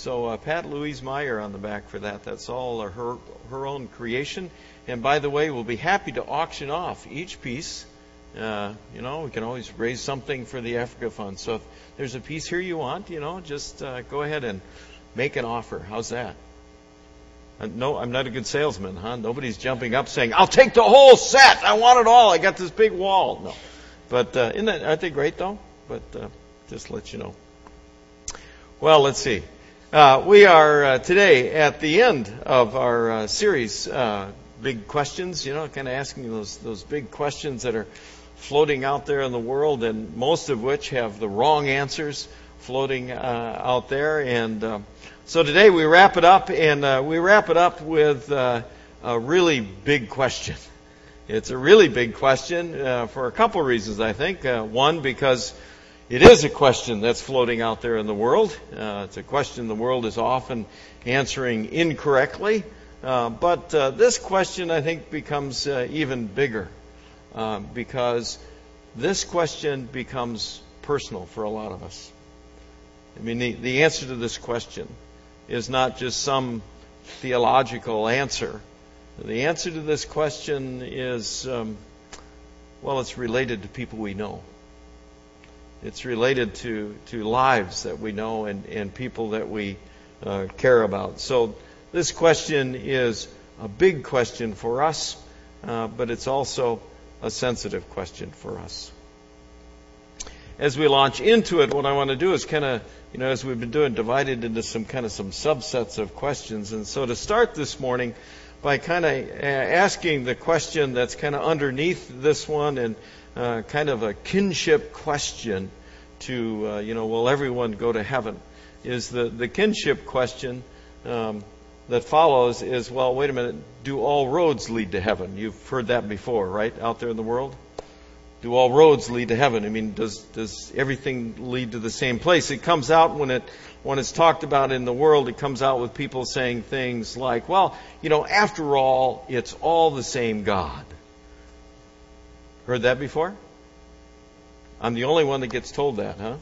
So uh, Pat Louise Meyer on the back for that. That's all her her own creation. And by the way, we'll be happy to auction off each piece. Uh, you know, we can always raise something for the Africa Fund. So if there's a piece here you want, you know, just uh, go ahead and make an offer. How's that? Uh, no, I'm not a good salesman, huh? Nobody's jumping up saying, "I'll take the whole set. I want it all. I got this big wall." No, but uh, isn't that, aren't they great though? But uh, just let you know. Well, let's see. Uh, we are uh, today at the end of our uh, series, uh, big questions. You know, kind of asking those those big questions that are floating out there in the world, and most of which have the wrong answers floating uh, out there. And uh, so today we wrap it up, and we wrap it up with a really big question. It's a really big question for a couple reasons, I think. one, because it is a question that's floating out there in the world. Uh, it's a question the world is often answering incorrectly. Uh, but uh, this question, I think, becomes uh, even bigger uh, because this question becomes personal for a lot of us. I mean, the, the answer to this question is not just some theological answer. The answer to this question is, um, well, it's related to people we know. It's related to, to lives that we know and, and people that we uh, care about. So this question is a big question for us, uh, but it's also a sensitive question for us. As we launch into it, what I want to do is kind of, you know, as we've been doing, divide it into some kind of some subsets of questions. And so to start this morning, by kind of uh, asking the question that's kind of underneath this one and uh, kind of a kinship question to, uh, you know, will everyone go to heaven? Is the, the kinship question um, that follows is, well, wait a minute, do all roads lead to heaven? You've heard that before, right, out there in the world? Do all roads lead to heaven? I mean, does, does everything lead to the same place? It comes out when it, when it's talked about in the world, it comes out with people saying things like, well, you know, after all, it's all the same God. Heard that before? I'm the only one that gets told that, huh?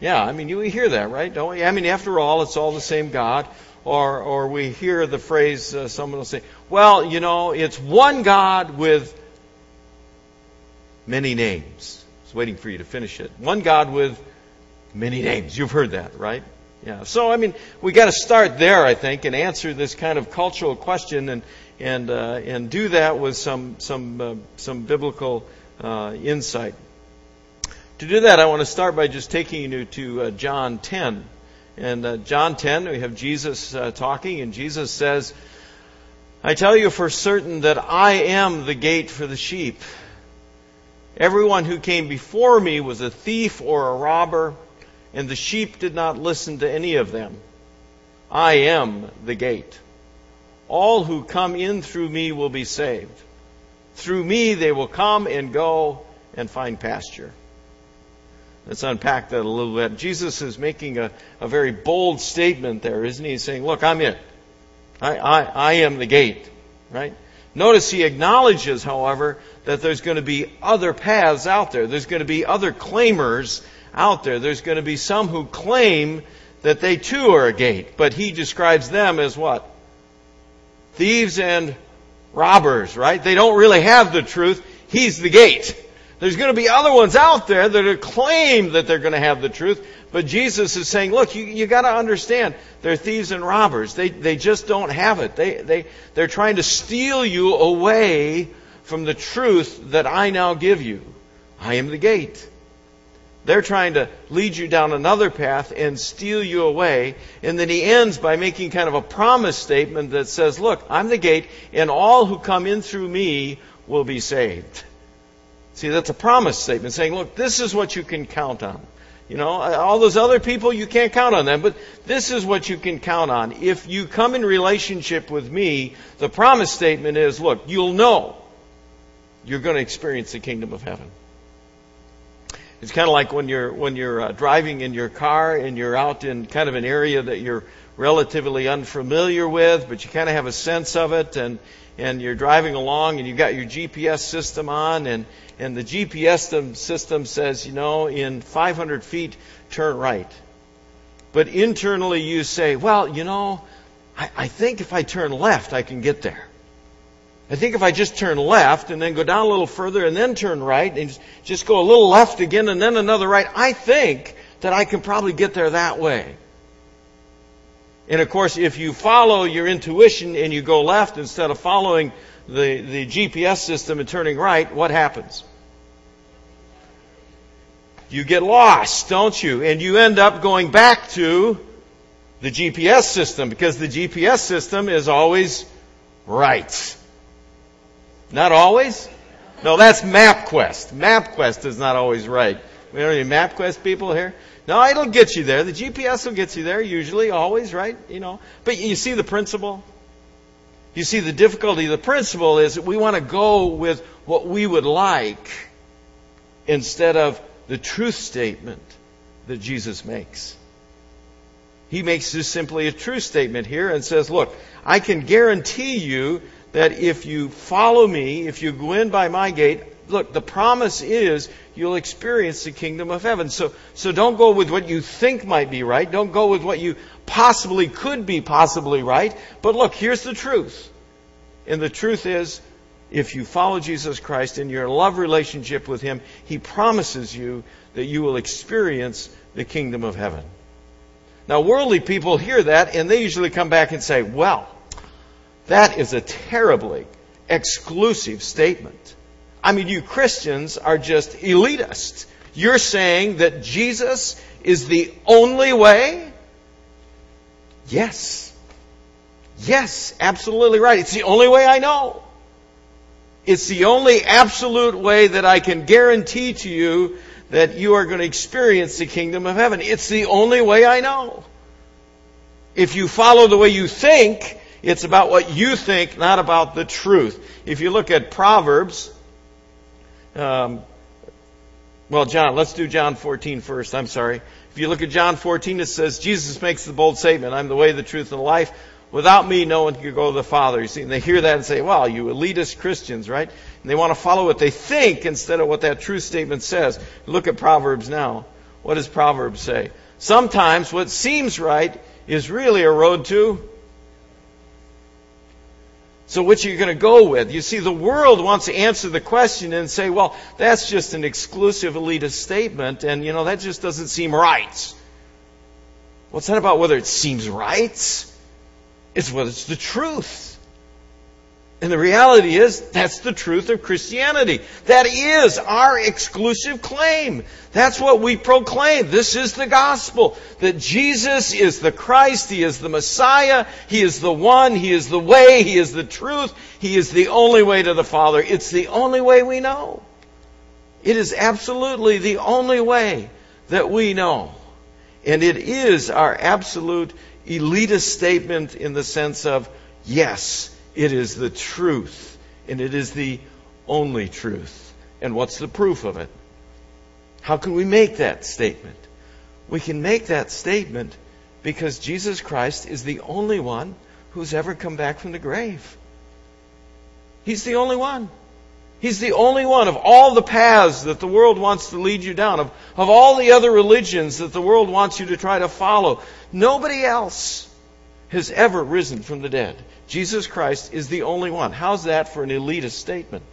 Yeah, I mean, you hear that, right? Don't we? I mean, after all, it's all the same God. Or, or we hear the phrase, uh, someone will say, well, you know, it's one God with many names. I was waiting for you to finish it. One God with many names. You've heard that, right? Yeah. So, I mean, we got to start there, I think, and answer this kind of cultural question and, and, uh, and do that with some, some, uh, some biblical uh, insight. To do that, I want to start by just taking you to uh, John 10. And uh, John 10, we have Jesus uh, talking, and Jesus says, I tell you for certain that I am the gate for the sheep. Everyone who came before me was a thief or a robber, and the sheep did not listen to any of them. I am the gate. All who come in through me will be saved. Through me they will come and go and find pasture. Let's unpack that a little bit. Jesus is making a, a very bold statement there, isn't he? He's saying, Look, I'm it. I, I, I am the gate. Right? Notice he acknowledges, however, that there's going to be other paths out there. There's going to be other claimers out there. There's going to be some who claim that they too are a gate. But he describes them as what? Thieves and robbers, right? They don't really have the truth. He's the gate. There's going to be other ones out there that are claim that they're going to have the truth, but Jesus is saying, look, you, you got to understand, they're thieves and robbers. They, they just don't have it. They, they, they're trying to steal you away from the truth that I now give you. I am the gate. They're trying to lead you down another path and steal you away. And then he ends by making kind of a promise statement that says, look, I'm the gate, and all who come in through me will be saved. See, that's a promise statement saying, look, this is what you can count on. You know, all those other people, you can't count on them, but this is what you can count on. If you come in relationship with me, the promise statement is, look, you'll know you're going to experience the kingdom of heaven. It's kind of like when you're when you're uh, driving in your car and you're out in kind of an area that you're relatively unfamiliar with, but you kind of have a sense of it, and and you're driving along and you've got your GPS system on, and and the GPS system says, you know, in 500 feet, turn right. but internally you say, well, you know, I, I think if I turn left, I can get there. I think if I just turn left and then go down a little further and then turn right and just go a little left again and then another right, I think that I can probably get there that way. And of course, if you follow your intuition and you go left instead of following the, the GPS system and turning right, what happens? You get lost, don't you? And you end up going back to the GPS system because the GPS system is always right. Not always? No, that's MapQuest. MapQuest is not always right. We don't any MapQuest people here? No, it'll get you there. The GPS will get you there, usually, always, right? You know. But you see the principle? You see the difficulty. The principle is that we want to go with what we would like instead of the truth statement that Jesus makes. He makes just simply a truth statement here and says, look, I can guarantee you that if you follow me, if you go in by my gate, look, the promise is you'll experience the kingdom of heaven. So, so don't go with what you think might be right. Don't go with what you possibly could be possibly right. But look, here's the truth. And the truth is, if you follow Jesus Christ in your love relationship with Him, He promises you that you will experience the kingdom of heaven. Now, worldly people hear that and they usually come back and say, well, that is a terribly exclusive statement. I mean, you Christians are just elitist. You're saying that Jesus is the only way? Yes. Yes, absolutely right. It's the only way I know. It's the only absolute way that I can guarantee to you that you are going to experience the kingdom of heaven. It's the only way I know. If you follow the way you think, it's about what you think, not about the truth. If you look at Proverbs, um, well, John, let's do John 14 first. I'm sorry. If you look at John 14, it says, Jesus makes the bold statement, I'm the way, the truth, and the life. Without me, no one can go to the Father. You see, and they hear that and say, well, you elitist Christians, right? And they want to follow what they think instead of what that truth statement says. Look at Proverbs now. What does Proverbs say? Sometimes what seems right is really a road to so which are you going to go with? You see, the world wants to answer the question and say, well, that's just an exclusive elitist statement, and, you know, that just doesn't seem right. What's that about whether it seems right? It's whether it's the truth. And the reality is, that's the truth of Christianity. That is our exclusive claim. That's what we proclaim. This is the gospel. That Jesus is the Christ. He is the Messiah. He is the one. He is the way. He is the truth. He is the only way to the Father. It's the only way we know. It is absolutely the only way that we know. And it is our absolute elitist statement in the sense of, yes, it is the truth, and it is the only truth. And what's the proof of it? How can we make that statement? We can make that statement because Jesus Christ is the only one who's ever come back from the grave. He's the only one. He's the only one of all the paths that the world wants to lead you down, of, of all the other religions that the world wants you to try to follow. Nobody else has ever risen from the dead. Jesus Christ is the only one. How's that for an elitist statement?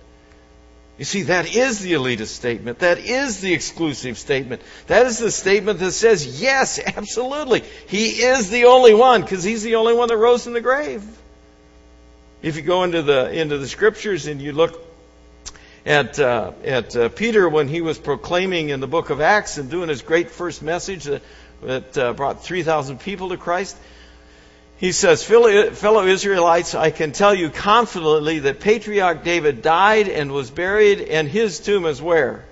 You see, that is the elitist statement. That is the exclusive statement. That is the statement that says, yes, absolutely. He is the only one because he's the only one that rose from the grave. If you go into the, into the scriptures and you look at, uh, at uh, Peter when he was proclaiming in the book of Acts and doing his great first message that, that uh, brought 3,000 people to Christ, he says, Fellow Israelites, I can tell you confidently that Patriarch David died and was buried, and his tomb is where?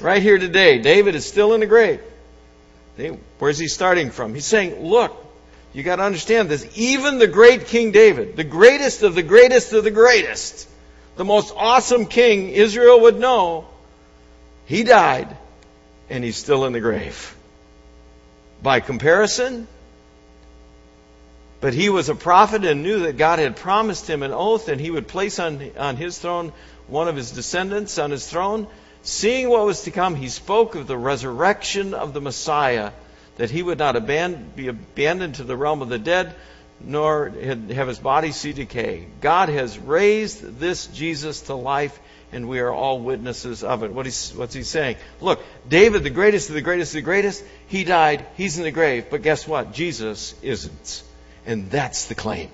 Right here today. David is still in the grave. Where's he starting from? He's saying, Look, you got to understand this. Even the great King David, the greatest of the greatest of the greatest, the most awesome king Israel would know, he died and he's still in the grave. By comparison, but he was a prophet and knew that God had promised him an oath and he would place on, on his throne one of his descendants on his throne. Seeing what was to come, he spoke of the resurrection of the Messiah, that he would not be abandoned to the realm of the dead, nor have his body see decay. God has raised this Jesus to life, and we are all witnesses of it. What he's, what's he saying? Look, David, the greatest of the greatest of the greatest, he died, he's in the grave, but guess what? Jesus isn't. And that's the claim.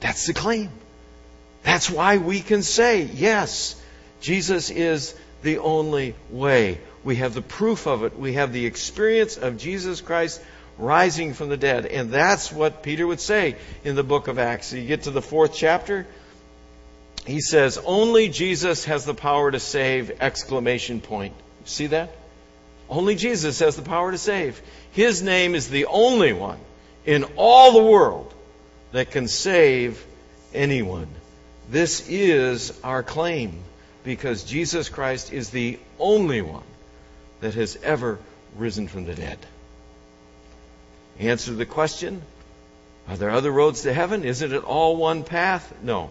That's the claim. That's why we can say, yes, Jesus is the only way. We have the proof of it. We have the experience of Jesus Christ rising from the dead. And that's what Peter would say in the book of Acts. You get to the fourth chapter, he says, Only Jesus has the power to save! Exclamation point. See that? Only Jesus has the power to save. His name is the only one in all the world that can save anyone. This is our claim because Jesus Christ is the only one that has ever risen from the dead. Answer the question Are there other roads to heaven? Isn't it all one path? No.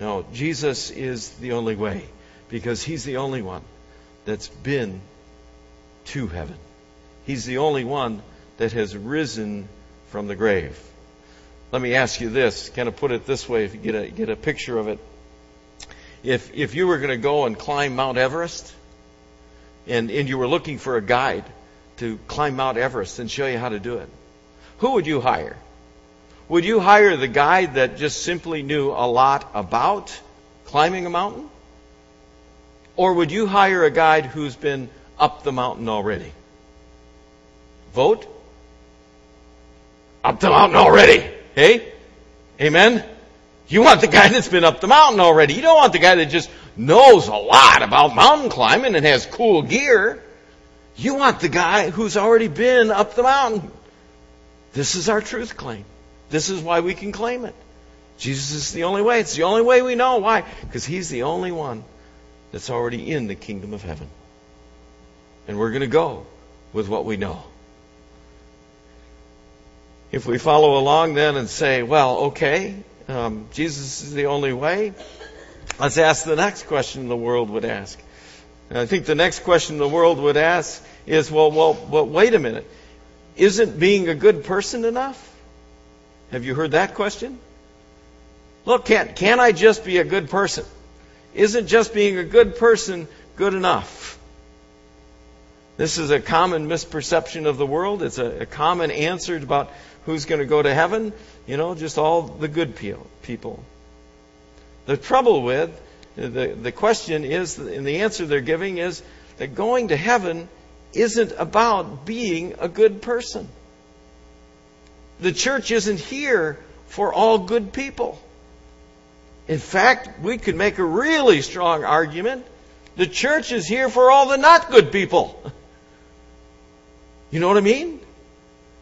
No, Jesus is the only way because He's the only one that's been to heaven. He's the only one that has risen from the grave. Let me ask you this, kind of put it this way if you get a, get a picture of it. If, if you were going to go and climb Mount Everest and, and you were looking for a guide, to climb Mount Everest and show you how to do it. Who would you hire? Would you hire the guide that just simply knew a lot about climbing a mountain? Or would you hire a guide who's been up the mountain already? Vote? Up the mountain already. Hey? Amen? You want the guy that's been up the mountain already. You don't want the guy that just knows a lot about mountain climbing and has cool gear. You want the guy who's already been up the mountain. This is our truth claim. This is why we can claim it. Jesus is the only way. It's the only way we know. Why? Because he's the only one that's already in the kingdom of heaven. And we're going to go with what we know. If we follow along then and say, well, okay, um, Jesus is the only way, let's ask the next question the world would ask. And I think the next question the world would ask is, well, well, well, wait a minute. Isn't being a good person enough? Have you heard that question? Look, can, can I just be a good person? Isn't just being a good person good enough? This is a common misperception of the world. It's a, a common answer about who's going to go to heaven. You know, just all the good people. The trouble with the, the question is, and the answer they're giving is that going to heaven isn't about being a good person. The church isn't here for all good people. In fact, we could make a really strong argument. The church is here for all the not good people. You know what I mean?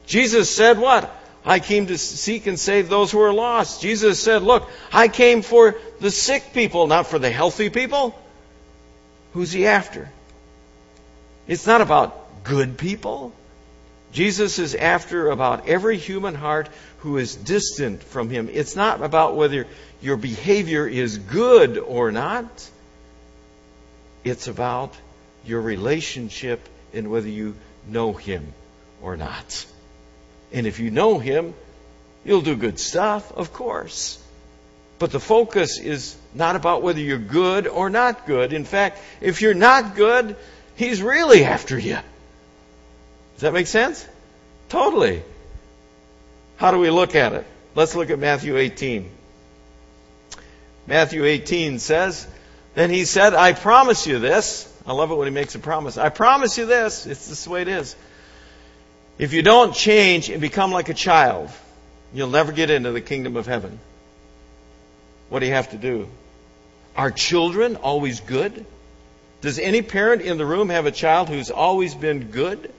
Jesus said what? I came to seek and save those who are lost. Jesus said, Look, I came for the sick people, not for the healthy people. Who's he after? It's not about good people. Jesus is after about every human heart who is distant from him. It's not about whether your behavior is good or not. It's about your relationship and whether you know him or not. And if you know Him, you'll do good stuff, of course. But the focus is not about whether you're good or not good. In fact, if you're not good, He's really after you. Does that make sense? Totally. How do we look at it? Let's look at Matthew 18. Matthew 18 says, Then he said, I promise you this. I love it when he makes a promise. I promise you this. It's this way it is. If you don't change and become like a child, you'll never get into the kingdom of heaven. What do you have to do? Are children always good? Does any parent in the room have a child who's always been good?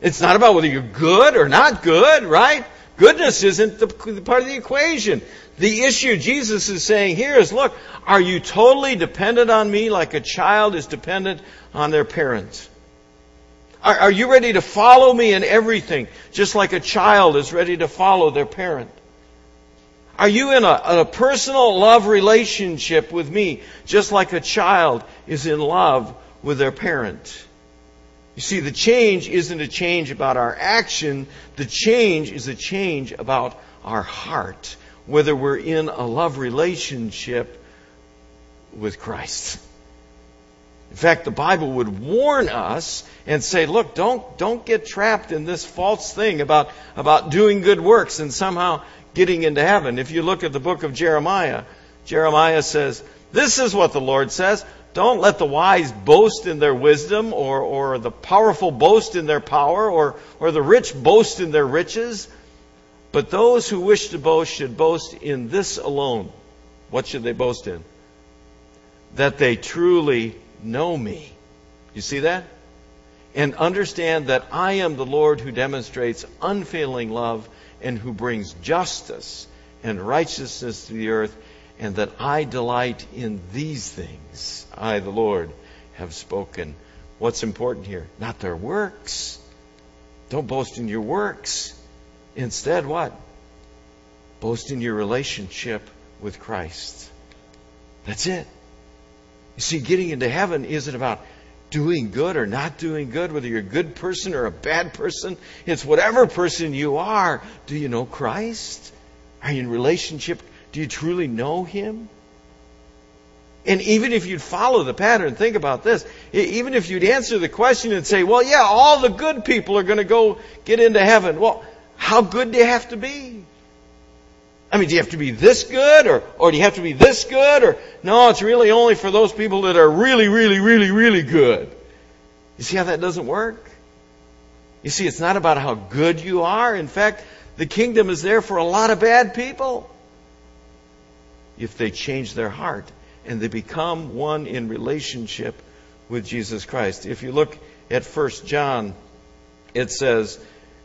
It's not about whether you're good or not good, right? Goodness isn't the part of the equation. The issue Jesus is saying here is, look, are you totally dependent on me like a child is dependent on their parents? Are, are you ready to follow me in everything, just like a child is ready to follow their parent? Are you in a, a, personal love relationship with me, just like a child is in love with their parent? You see, the change isn't a change about our action, the change is a change about our heart, whether we're in a love relationship with Christ. In fact, the Bible would warn us and say, look, don't, don't get trapped in this false thing about, about doing good works and somehow getting into heaven. If you look at the book of Jeremiah, Jeremiah says, this is what the Lord says. Don't let the wise boast in their wisdom or, or the powerful boast in their power or, or the rich boast in their riches. But those who wish to boast should boast in this alone. What should they boast in? That they truly know me. You see that? And understand that I am the Lord who demonstrates unfailing love and who brings justice and righteousness to the earth, and that I delight in these things. I, the Lord, have spoken. What's important here? Not their works. Don't boast in your works. Instead, what? Boast in your relationship with Christ. That's it. You see, getting into heaven isn't about doing good or not doing good, whether you're a good person or a bad person. It's whatever person you are. Do you know Christ? Are you in relationship? Do you truly know Him? And even if you'd follow the pattern, think about this. Even if you'd answer the question and say, well, yeah, all the good people are going to go get into heaven. Well, how good do you have to be? I mean, do you have to be this good or, or do you have to be this good or no, it's really only for those people that are really, really, really, really good. You see how that doesn't work? You see, it's not about how good you are. In fact, the kingdom is there for a lot of bad people. If they change their heart and they become one in relationship with Jesus Christ. If you look at 1 John, it says,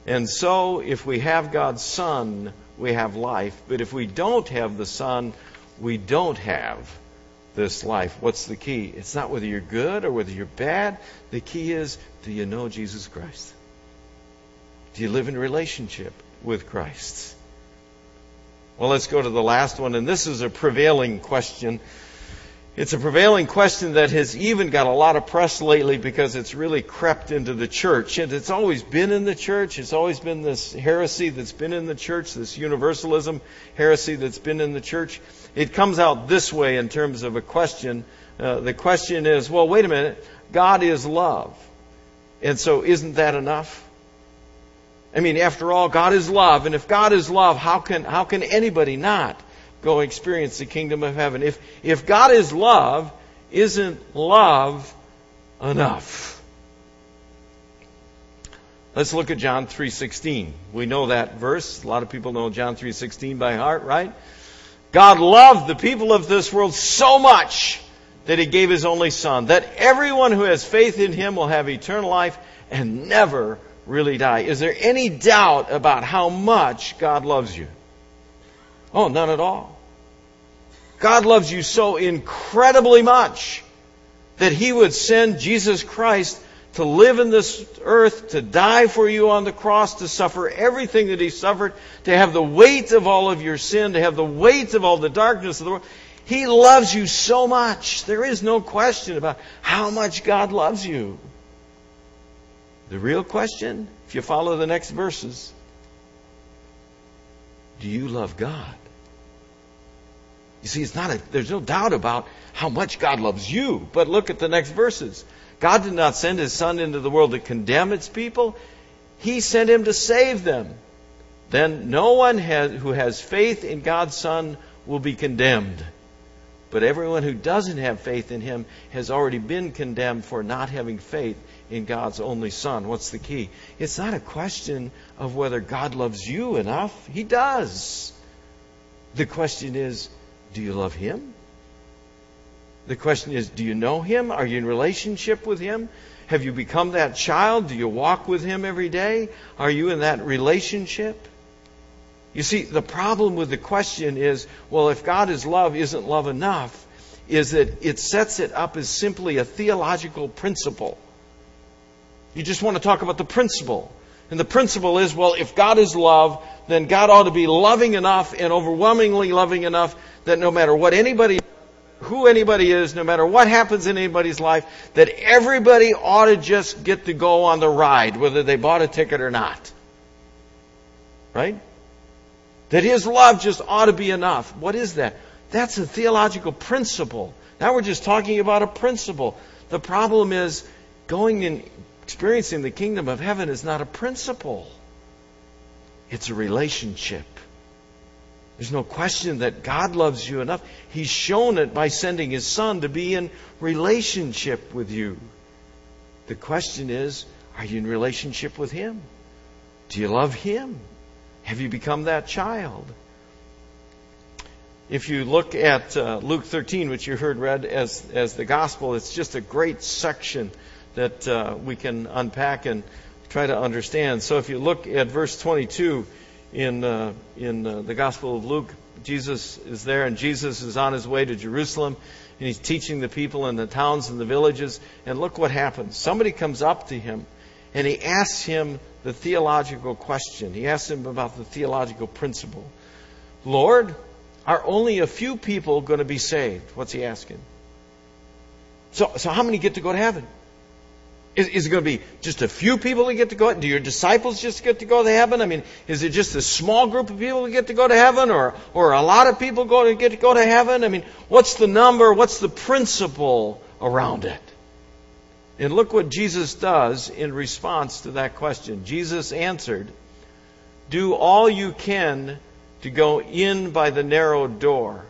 And so if we have God's Son, we have life. But if we don't have the Son, we don't have this life. What's the key? It's not whether you're good or whether you're bad. The key is do you know Jesus Christ? Do you live in relationship with Christ? Well, let's go to the last one, and this is a prevailing question it's a prevailing question that has even got a lot of press lately because it's really crept into the church. And it's always been in the church. It's always been this heresy that's been in the church, this universalism heresy that's been in the church. It comes out this way in terms of a question. Uh, the question is, well, wait a minute. God is love. And so isn't that enough? I mean, after all, God is love. And if God is love, how can, how can anybody not? Go experience the kingdom of heaven. If, if God is love, isn't love enough? Let's look at John 3:16. We know that verse. A lot of people know John 3:16 by heart, right? God loved the people of this world so much that he gave his only son that everyone who has faith in him will have eternal life and never really die. Is there any doubt about how much God loves you? Oh, none at all. God loves you so incredibly much that He would send Jesus Christ to live in this earth, to die for you on the cross, to suffer everything that He suffered, to have the weight of all of your sin, to have the weight of all the darkness of the world. He loves you so much. There is no question about how much God loves you. The real question, if you follow the next verses, do you love God? You see, it's not a, there's no doubt about how much God loves you. But look at the next verses. God did not send his son into the world to condemn its people. He sent him to save them. Then no one has, who has faith in God's son will be condemned. But everyone who doesn't have faith in him has already been condemned for not having faith in God's only Son. What's the key? It's not a question of whether God loves you enough. He does. The question is, do you love Him? The question is, do you know Him? Are you in relationship with Him? Have you become that child? Do you walk with Him every day? Are you in that relationship? You see, the problem with the question is, well, if God is love, isn't love enough? Is that it sets it up as simply a theological principle. You just want to talk about the principle. And the principle is, well, if God is love, then God ought to be loving enough and overwhelmingly loving enough that no matter what anybody who anybody is, no matter what happens in anybody's life, that everybody ought to just get to go on the ride, whether they bought a ticket or not. Right? That His love just ought to be enough. What is that? That's a theological principle. Now we're just talking about a principle. The problem is going and experiencing the kingdom of heaven is not a principle. It's a relationship. There's no question that God loves you enough. He's shown it by sending His Son to be in relationship with you. The question is, are you in relationship with Him? Do you love Him? Have you become that child? If you look at uh, Luke 13, which you heard read as, as the gospel, it's just a great section that uh, we can unpack and try to understand. So if you look at verse 22 in, uh, in uh, the Gospel of Luke, Jesus is there, and Jesus is on his way to Jerusalem, and he's teaching the people in the towns and the villages. And look what happens. Somebody comes up to him, and he asks him the theological question. He asks him about the theological principle. Lord, are only a few people going to be saved? What's he asking? So, so how many get to go to heaven? Is, is, it going to be just a few people that get to go? Do your disciples just get to go to heaven? I mean, is it just a small group of people that get to go to heaven, or or a lot of people go to get to go to heaven? I mean, what's the number? What's the principle around it? And look what Jesus does in response to that question. Jesus answered, "Do all you can to go in by the narrow door.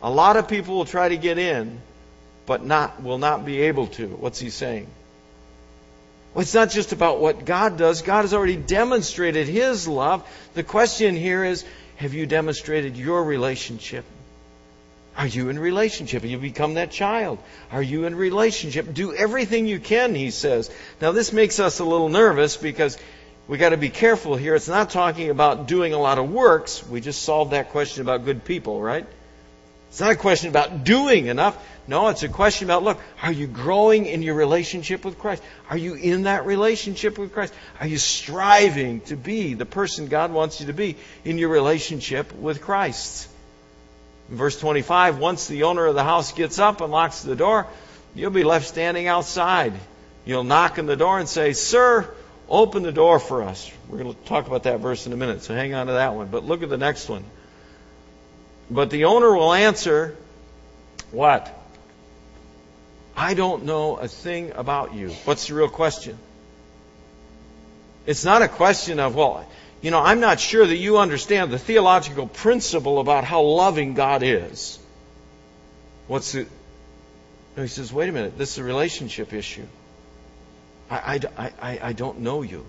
A lot of people will try to get in, but not will not be able to." What's he saying? Well, it's not just about what God does. God has already demonstrated His love. The question here is have you demonstrated your relationship? Are you in relationship? Have you become that child? Are you in relationship? Do everything you can, he says. Now, this makes us a little nervous because we got to be careful here. It's not talking about doing a lot of works. We just solved that question about good people, right? It's not a question about doing enough. No, it's a question about look, are you growing in your relationship with Christ? Are you in that relationship with Christ? Are you striving to be the person God wants you to be in your relationship with Christ? In verse 25, once the owner of the house gets up and locks the door, you'll be left standing outside. You'll knock on the door and say, Sir, open the door for us. We're going to talk about that verse in a minute, so hang on to that one. But look at the next one. But the owner will answer, What? I don't know a thing about you. What's the real question? It's not a question of, well, you know, I'm not sure that you understand the theological principle about how loving God is. What's the. No, he says, wait a minute, this is a relationship issue. I, I, I, I don't know you.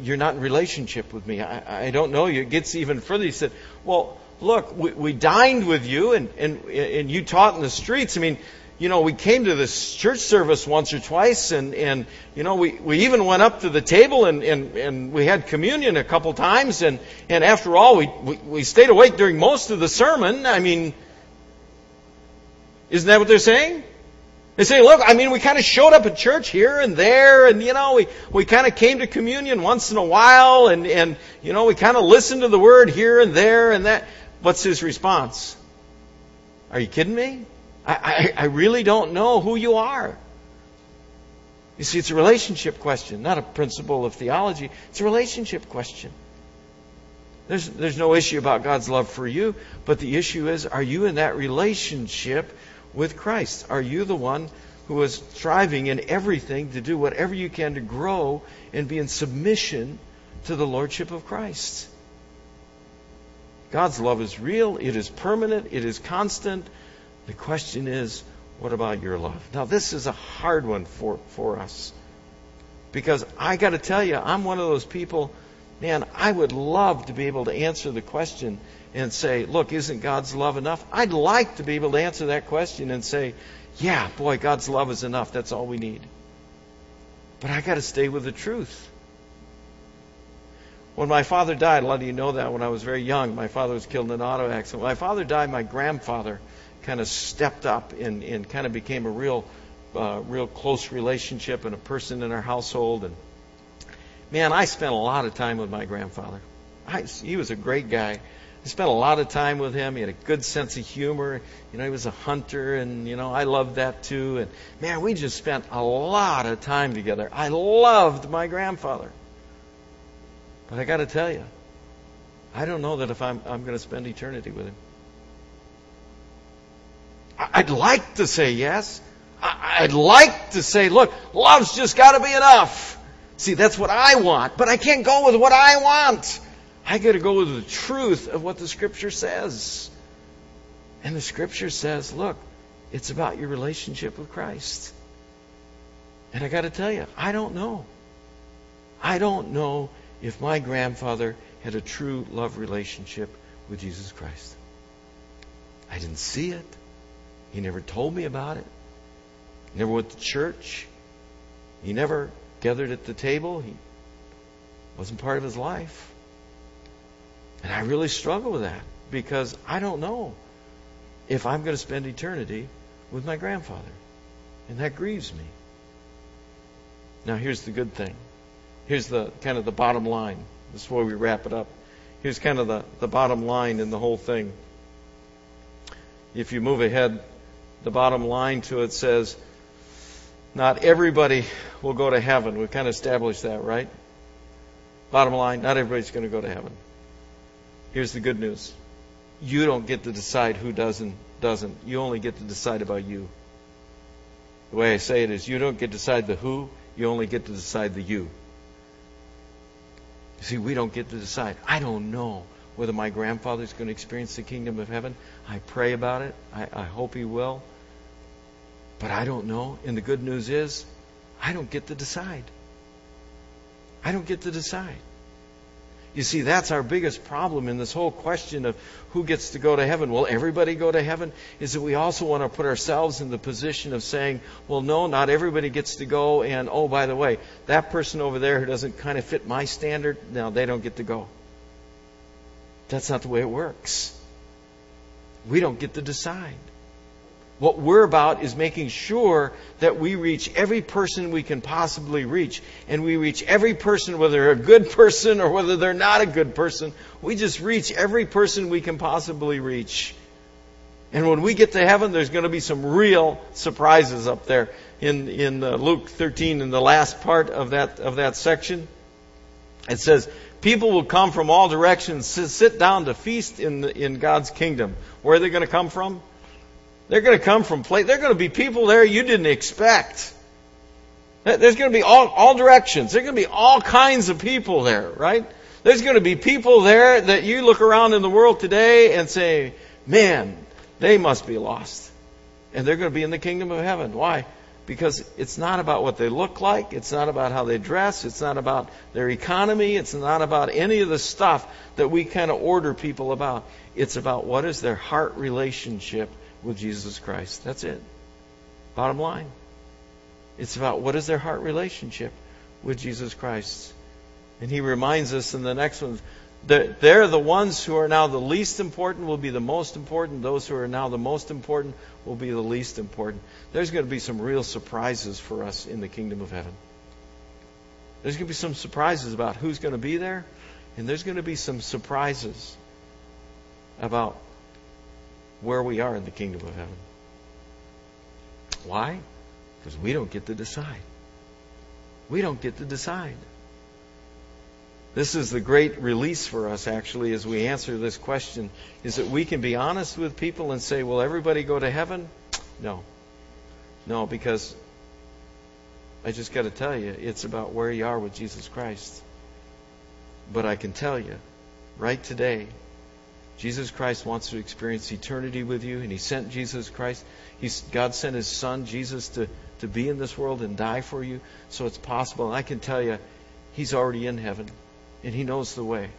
You're not in relationship with me. I, I don't know you. It gets even further. He said, well, look, we, we dined with you and, and, and you taught in the streets. I mean, you know, we came to this church service once or twice, and, and you know, we, we even went up to the table and, and, and we had communion a couple times, and, and after all, we, we, we stayed awake during most of the sermon. I mean, isn't that what they're saying? They say, look, I mean, we kind of showed up at church here and there, and, you know, we, we kind of came to communion once in a while, and, and, you know, we kind of listened to the word here and there and that. What's his response? Are you kidding me? I, I, I really don't know who you are. You see, it's a relationship question, not a principle of theology. It's a relationship question. There's, there's no issue about God's love for you, but the issue is are you in that relationship with Christ? Are you the one who is striving in everything to do whatever you can to grow and be in submission to the Lordship of Christ? God's love is real, it is permanent, it is constant. The question is, what about your love? Now, this is a hard one for, for us. Because I got to tell you, I'm one of those people, man, I would love to be able to answer the question and say, look, isn't God's love enough? I'd like to be able to answer that question and say, yeah, boy, God's love is enough. That's all we need. But I got to stay with the truth. When my father died, a lot of you know that when I was very young, my father was killed in an auto accident. When my father died, my grandfather kind of stepped up and, and kind of became a real, uh, real close relationship and a person in our household. And man, I spent a lot of time with my grandfather. I, he was a great guy. I spent a lot of time with him. He had a good sense of humor. You know, he was a hunter, and, you know, I loved that too. And, man, we just spent a lot of time together. I loved my grandfather. But I got to tell you, I don't know that if I'm, I'm going to spend eternity with him. I'd like to say yes. I'd like to say, look, love's just got to be enough. See, that's what I want, but I can't go with what I want. I got to go with the truth of what the Scripture says. And the Scripture says, look, it's about your relationship with Christ. And I got to tell you, I don't know. I don't know if my grandfather had a true love relationship with Jesus Christ. I didn't see it. He never told me about it. He never went to church. He never gathered at the table. He wasn't part of his life. And I really struggle with that because I don't know if I'm going to spend eternity with my grandfather. And that grieves me. Now here's the good thing. Here's the kind of the bottom line. This is where we wrap it up. Here's kind of the, the bottom line in the whole thing. If you move ahead, the bottom line to it says, not everybody will go to heaven. We've kind of established that, right? Bottom line, not everybody's going to go to heaven. Here's the good news. You don't get to decide who doesn't doesn't. You only get to decide about you. The way I say it is you don't get to decide the who, you only get to decide the you. You see, we don't get to decide. I don't know whether my grandfather's going to experience the kingdom of heaven. I pray about it. I, I hope he will. But I don't know. And the good news is, I don't get to decide. I don't get to decide. You see, that's our biggest problem in this whole question of who gets to go to heaven. Will everybody go to heaven? Is that we also want to put ourselves in the position of saying, well, no, not everybody gets to go. And, oh, by the way, that person over there who doesn't kind of fit my standard, now they don't get to go. That's not the way it works. We don't get to decide. What we're about is making sure that we reach every person we can possibly reach. And we reach every person, whether they're a good person or whether they're not a good person. We just reach every person we can possibly reach. And when we get to heaven, there's going to be some real surprises up there. In, in uh, Luke 13, in the last part of that, of that section, it says, People will come from all directions, sit down to feast in, the, in God's kingdom. Where are they going to come from? They're going to come from place. They're going to be people there you didn't expect. There's going to be all, all directions. There's going to be all kinds of people there, right? There's going to be people there that you look around in the world today and say, man, they must be lost. And they're going to be in the kingdom of heaven. Why? Because it's not about what they look like. It's not about how they dress. It's not about their economy. It's not about any of the stuff that we kind of order people about. It's about what is their heart relationship with Jesus Christ. That's it. Bottom line. It's about what is their heart relationship with Jesus Christ. And he reminds us in the next one that they're the ones who are now the least important will be the most important. Those who are now the most important will be the least important. There's going to be some real surprises for us in the kingdom of heaven. There's going to be some surprises about who's going to be there, and there's going to be some surprises about where we are in the kingdom of heaven. Why? Because we don't get to decide. We don't get to decide. This is the great release for us, actually, as we answer this question, is that we can be honest with people and say, Will everybody go to heaven? No. No, because I just got to tell you, it's about where you are with Jesus Christ. But I can tell you, right today, Jesus Christ wants to experience eternity with you, and He sent Jesus Christ. He's, God sent His Son, Jesus, to, to be in this world and die for you, so it's possible. And I can tell you, He's already in heaven, and He knows the way.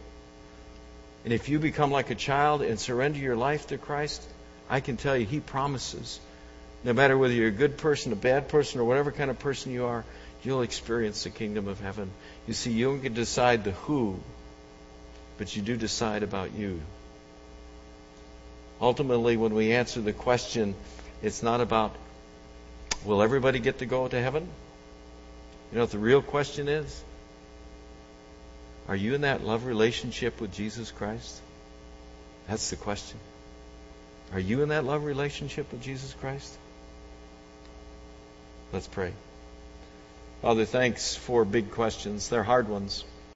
And if you become like a child and surrender your life to Christ, I can tell you, He promises, no matter whether you're a good person, a bad person, or whatever kind of person you are, you'll experience the kingdom of heaven. You see, you don't get to decide the who, but you do decide about you. Ultimately, when we answer the question, it's not about will everybody get to go to heaven? You know what the real question is? Are you in that love relationship with Jesus Christ? That's the question. Are you in that love relationship with Jesus Christ? Let's pray. Father, thanks for big questions. They're hard ones.